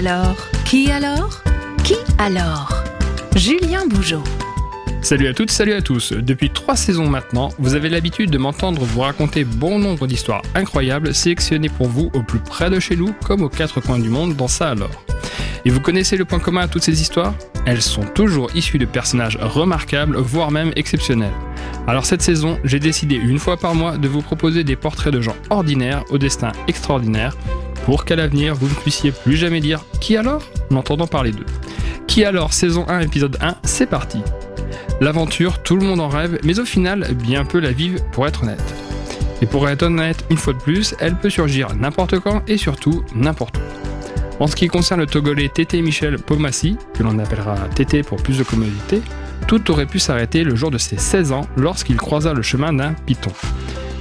alors Qui alors Qui alors Julien Bougeot. Salut à toutes, salut à tous. Depuis trois saisons maintenant, vous avez l'habitude de m'entendre vous raconter bon nombre d'histoires incroyables sélectionnées pour vous au plus près de chez nous comme aux quatre coins du monde dans ça alors. Et vous connaissez le point commun à toutes ces histoires? Elles sont toujours issues de personnages remarquables, voire même exceptionnels. Alors cette saison, j'ai décidé une fois par mois de vous proposer des portraits de gens ordinaires au destin extraordinaire pour qu'à l'avenir vous ne puissiez plus jamais dire qui alors? en entendant parler d'eux. Qui alors saison 1 épisode 1, c'est parti. L'aventure, tout le monde en rêve, mais au final, bien peu la vivent pour être honnête. Et pour être honnête, une fois de plus, elle peut surgir n'importe quand et surtout n'importe où. En ce qui concerne le Togolais Tété Michel Pomassi, que l'on appellera Tété pour plus de commodité, tout aurait pu s'arrêter le jour de ses 16 ans lorsqu'il croisa le chemin d'un python.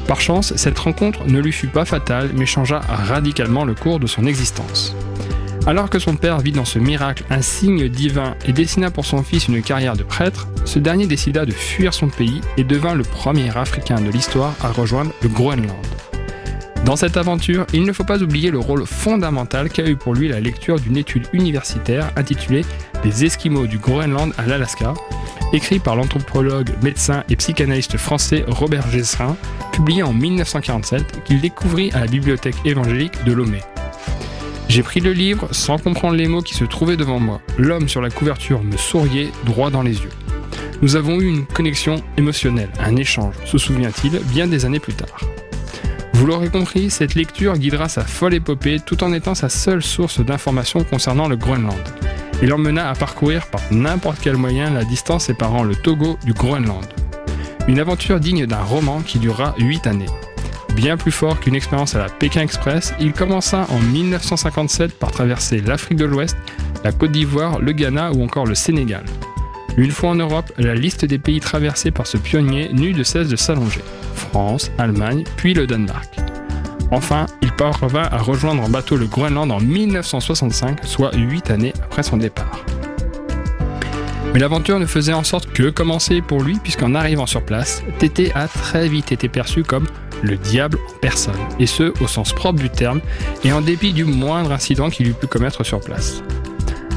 Par chance, cette rencontre ne lui fut pas fatale mais changea radicalement le cours de son existence. Alors que son père vit dans ce miracle un signe divin et dessina pour son fils une carrière de prêtre, ce dernier décida de fuir son pays et devint le premier Africain de l'histoire à rejoindre le Groenland. Dans cette aventure, il ne faut pas oublier le rôle fondamental qu'a eu pour lui la lecture d'une étude universitaire intitulée Les Esquimaux du Groenland à l'Alaska, écrit par l'anthropologue, médecin et psychanalyste français Robert Gesserin, publié en 1947, qu'il découvrit à la bibliothèque évangélique de Lomé. J'ai pris le livre sans comprendre les mots qui se trouvaient devant moi. L'homme sur la couverture me souriait droit dans les yeux. Nous avons eu une connexion émotionnelle, un échange, se souvient-il, bien des années plus tard. Vous l'aurez compris, cette lecture guidera sa folle épopée tout en étant sa seule source d'informations concernant le Groenland. Il l'emmena à parcourir par n'importe quel moyen la distance séparant le Togo du Groenland. Une aventure digne d'un roman qui durera 8 années. Bien plus fort qu'une expérience à la Pékin Express, il commença en 1957 par traverser l'Afrique de l'Ouest, la Côte d'Ivoire, le Ghana ou encore le Sénégal. Une fois en Europe, la liste des pays traversés par ce pionnier n'eut de cesse de s'allonger. France, Allemagne, puis le Danemark. Enfin, il parvint à rejoindre en bateau le Groenland en 1965, soit 8 années après son départ. Mais l'aventure ne faisait en sorte que commencer pour lui, puisqu'en arrivant sur place, Tété a très vite été perçu comme le diable en personne, et ce au sens propre du terme, et en dépit du moindre incident qu'il eût pu commettre sur place.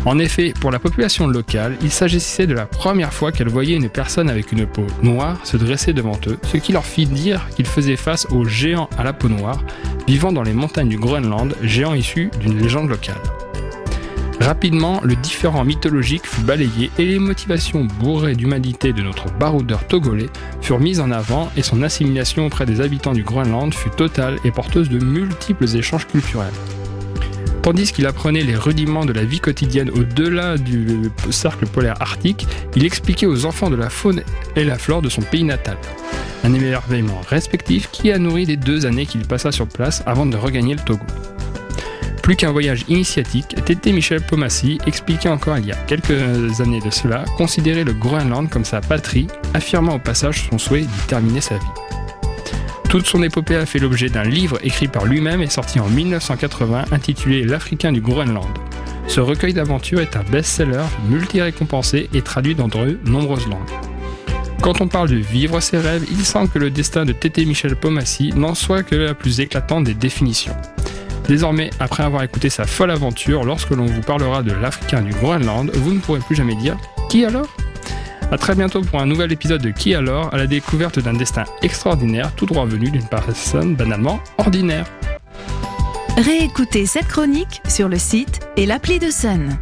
En effet, pour la population locale, il s'agissait de la première fois qu'elle voyait une personne avec une peau noire se dresser devant eux, ce qui leur fit dire qu'il faisait face au géant à la peau noire, vivant dans les montagnes du Groenland, géant issu d'une légende locale. Rapidement, le différent mythologique fut balayé et les motivations bourrées d'humanité de notre baroudeur togolais furent mises en avant et son assimilation auprès des habitants du Groenland fut totale et porteuse de multiples échanges culturels. Tandis qu'il apprenait les rudiments de la vie quotidienne au-delà du cercle polaire arctique, il expliquait aux enfants de la faune et la flore de son pays natal. Un émerveillement respectif qui a nourri les deux années qu'il passa sur place avant de regagner le Togo. Plus qu'un voyage initiatique, Tété Michel Pomassi expliquait encore il y a quelques années de cela considérer le Groenland comme sa patrie, affirmant au passage son souhait d'y terminer sa vie. Toute son épopée a fait l'objet d'un livre écrit par lui-même et sorti en 1980 intitulé L'Africain du Groenland. Ce recueil d'aventures est un best-seller multi-récompensé et traduit dans de nombreuses langues. Quand on parle de vivre ses rêves, il semble que le destin de Tété Michel Pomassi n'en soit que la plus éclatante des définitions. Désormais, après avoir écouté sa folle aventure, lorsque l'on vous parlera de l'Africain du Groenland, vous ne pourrez plus jamais dire Qui alors? A très bientôt pour un nouvel épisode de Qui alors à la découverte d'un destin extraordinaire tout droit venu d'une personne banalement ordinaire. Réécoutez cette chronique sur le site et l'appli de Sun.